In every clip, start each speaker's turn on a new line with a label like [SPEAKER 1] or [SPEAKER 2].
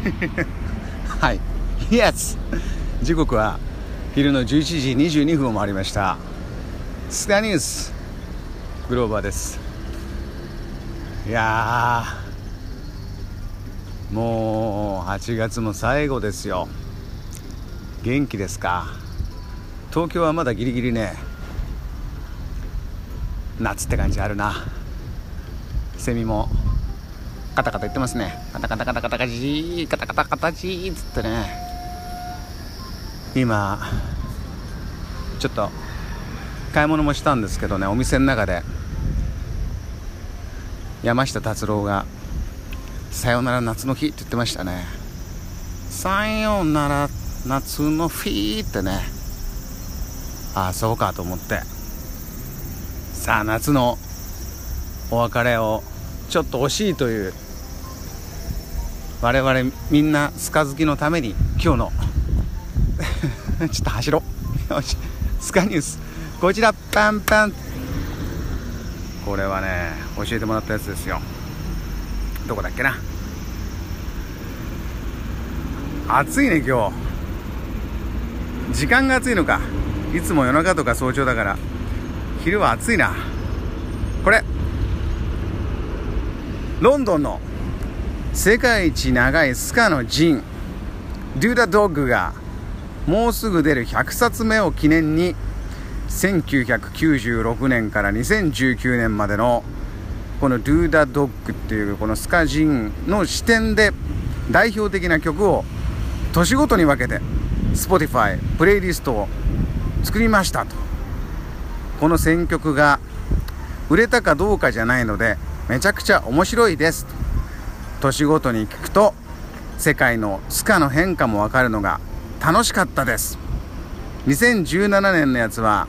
[SPEAKER 1] はい。Yes! 時刻は昼の11時22分を回りました。スカニュースグローバーです。いやもう8月も最後ですよ。元気ですか？東京はまだギリギリね。夏って感じあるな。セミも。カタカタ言ってますね。カタカタカタカタカジーカタカタカタジーっつってね今ちょっと買い物もしたんですけどねお店の中で山下達郎が「さよなら夏の日」って言ってましたねさよなら夏の日ってねああそうかと思ってさあ夏のお別れをちょっと惜しいという我々みんなスカ好きのために今日の ちょっと走ろう。よし。スカニュース。こちらパンパン。これはね教えてもらったやつですよ。どこだっけな。暑いね今日。時間が暑いのか。いつも夜中とか早朝だから。昼は暑いな。これ。ロンドンの世界一長いスカのジンドゥーダドッグがもうすぐ出る100冊目を記念に1996年から2019年までのこのドゥーダドッグっていうこのスカジンの視点で代表的な曲を年ごとに分けて Spotify プレイリストを作りましたと。この選曲が売れたかどうかじゃないのでめちゃくちゃ面白いです。年ごとに聞くと世界のスカの変化もわかるのが楽しかったです。2017年のやつは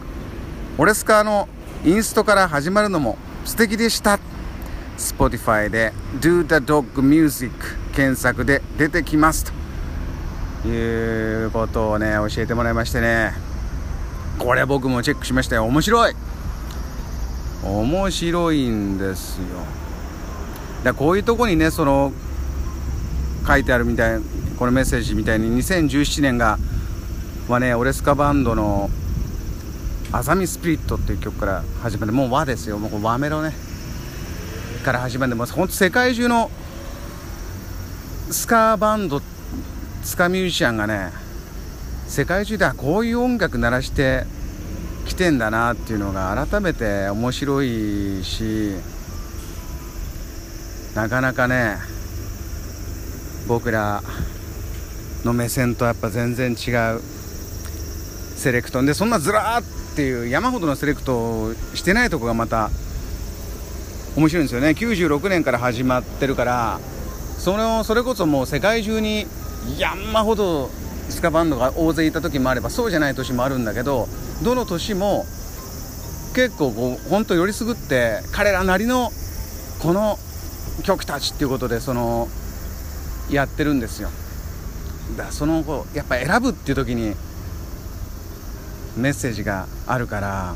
[SPEAKER 1] 俺スカのインストから始まるのも素敵でした。Spotify で Do the Dog Music 検索で出てきます。ということをね教えてもらいましてね。これ僕もチェックしましたよ。面白い。面白いんですよ。だこういうとこにねその書いてあるみたいこのメッセージみたいに2017年がはねオレスカバンドの「アザミスピリット」っていう曲から始まってもう和ですよ。もう和メロね。から始まってます本当世界中のスカバンドスカミュージシャンがね世界中ではこういう音楽鳴らしてきてんだなっていうのが改めて面白いしなかなかね僕らの目線とやっぱ全然違うセレクト。でそんなずらーっていう山ほどのセレクトをしてないとこがまた面白いんですよね。96年から始まってるからそのそれこそもう世界中に山ほどスカバンドが大勢いた時もあればそうじゃない年もあるんだけどどの年も結構こう本当よりすぐって彼らなりのこの曲たちっていうことでそのやってるんですよ。だからそのこうやっぱ選ぶっていう時にメッセージがあるから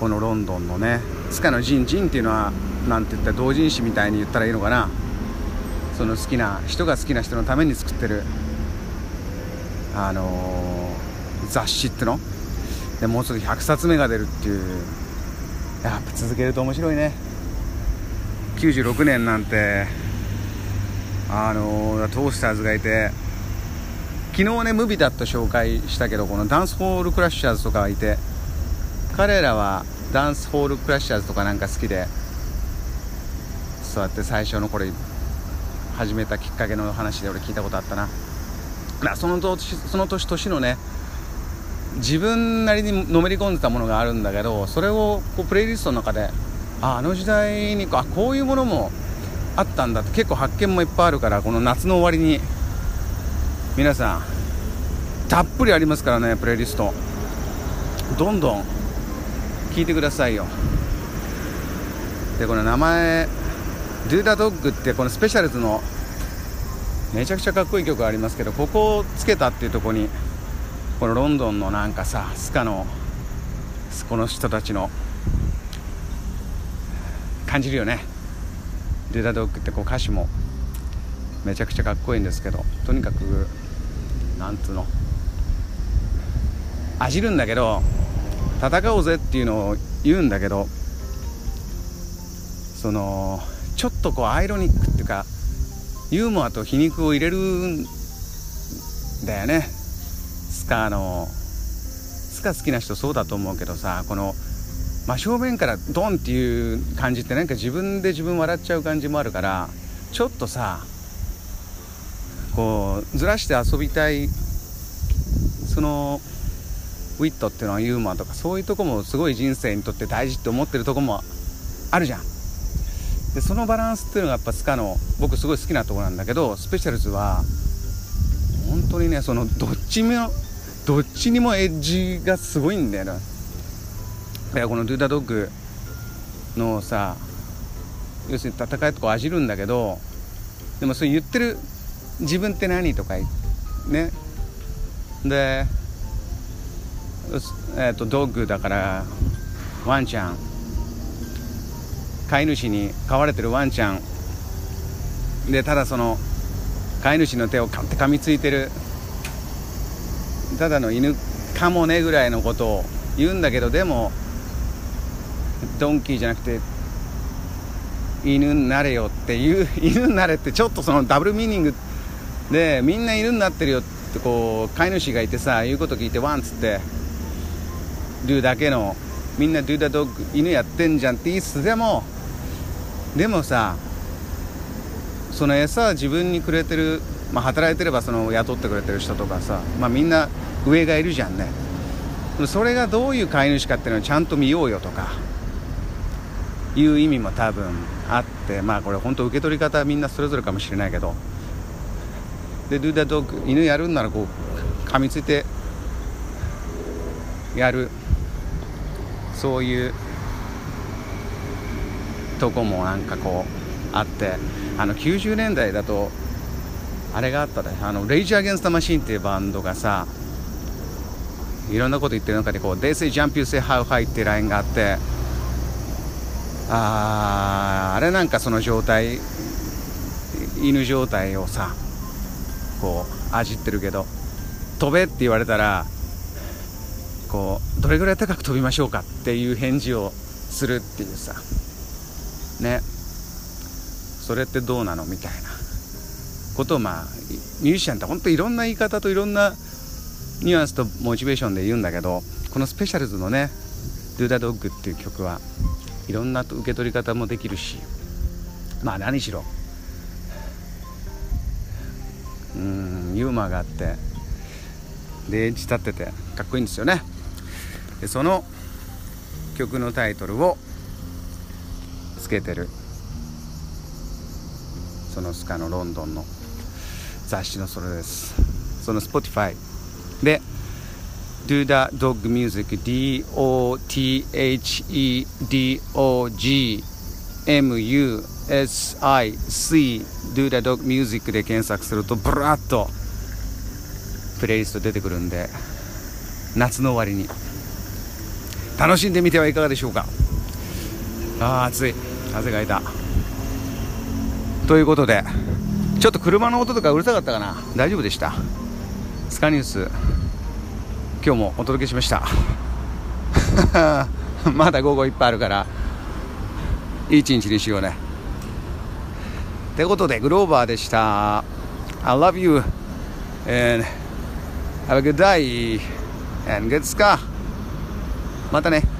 [SPEAKER 1] このロンドンのねスカのジンジンっていうのはなんて言ったら同人誌みたいに言ったらいいのかな。その好きな人が好きな人のために作ってるあのー、雑誌っての？でもうすぐ100冊目が出るっていう。やっぱ続けると面白いね。96年なんてあのー、トースターズがいて。昨日ねムビダット紹介したけどこのダンスホールクラッシャーズとかいて彼らはダンスホールクラッシャーズとかなんか好きでそうやって最初のこれ始めたきっかけの話で俺聞いたことあったな。その年その年年のね自分なりにのめり込んでたものがあるんだけどそれをこうプレイリストの中でああの時代にあこういうものもあったんだって結構発見もいっぱいあるからこの夏の終わりに皆さんたっぷりありますからねプレイリスト。どんどん聞いてくださいよ。でこの名前「Do the Dog」ってこのスペシャルズのめちゃくちゃかっこいい曲ありますけどここをつけたっていうとこにこのロンドンのなんかさスカのこの人たちの感じるよね「ドゥダドッグ」ってこう歌詞もめちゃくちゃかっこいいんですけどとにかくなんつうのあじるんだけど戦おうぜっていうのを言うんだけどそのちょっとこうアイロニックっていうかユーモアと皮肉を入れるんだよね。スカのスカ好きな人そうだと思うけどさこの真正面からドンっていう感じってなんか自分で自分笑っちゃう感じもあるからちょっとさこうずらして遊びたいそのウィットっていうのはユーモアとかそういうとこもすごい人生にとって大事って思ってるとこもあるじゃん。でそのバランスっていうのがやっぱスカの僕すごい好きなとこなんだけどスペシャルズは本当にねそのどっちもどっちにもエッジがすごいんだよな、いやこの「ドゥー・ダ・ドッグ」のさ要するに戦いとかあじるんだけどでもそう言ってる自分って何とかね。でえーと、ドッグだからワンちゃん。飼い主に飼われてるワンちゃんでただその飼い主の手をかって噛みついてるただの犬かもねぐらいのことを言うんだけどでもドンキーじゃなくて犬になれよっていう犬になれってちょっとそのダブルミーニングでみんな犬になってるよってこう飼い主がいてさ言うこと聞いてワンっつってドゥだけのみんなドゥダドッグ犬やってんじゃんっていつつでもでもさその餌は自分にくれてる、まあ、働いてればその雇ってくれてる人とかさ、まあ、みんな上がいるじゃんね。それがどういう飼い主かっていうのをちゃんと見ようよとかいう意味も多分あってまあこれ本当受け取り方はみんなそれぞれかもしれないけど。でドゥダドッグ犬やるんならこう噛みついてやる。そういうとこもなんかこうあってあの90年代だとあれがあったであのレイジー・アゲンスタ・マシンっていうバンドがさいろんなこと言ってる中でこう「They say jump you say how high」っていうラインがあってああれなんかその状態犬状態をさこうあじってるけど飛べって言われたらこうどれぐらい高く飛びましょうかっていう返事をするっていうさ。ね。それってどうなの？みたいな。ことをまあミュージシャンって本当いろんな言い方といろんなニュアンスとモチベーションで言うんだけどこのスペシャルズのね「Do the Dog」っていう曲はいろんな受け取り方もできるしまあ何しろうんユーモアがあってでエッジ立っててかっこいいんですよね。でその曲のタイトルをつけてる。そのスカのロンドンの。雑誌のそれです。その Spotify で Do the Dog Music D-O-T-H-E-D-O-G-M-U-S-I-C Do the Dog Music で検索するとブラッとプレイリスト出てくるんで夏の終わりに。楽しんでみてはいかがでしょうか。あー暑い。風がいた。ということでちょっと車の音とかうるさかったかな。大丈夫でした。スカニュース今日もお届けしました。まだ午後いっぱいあるからいい一日にしようね。ということでグローバーでした。I love you and have a good day and good ska またね。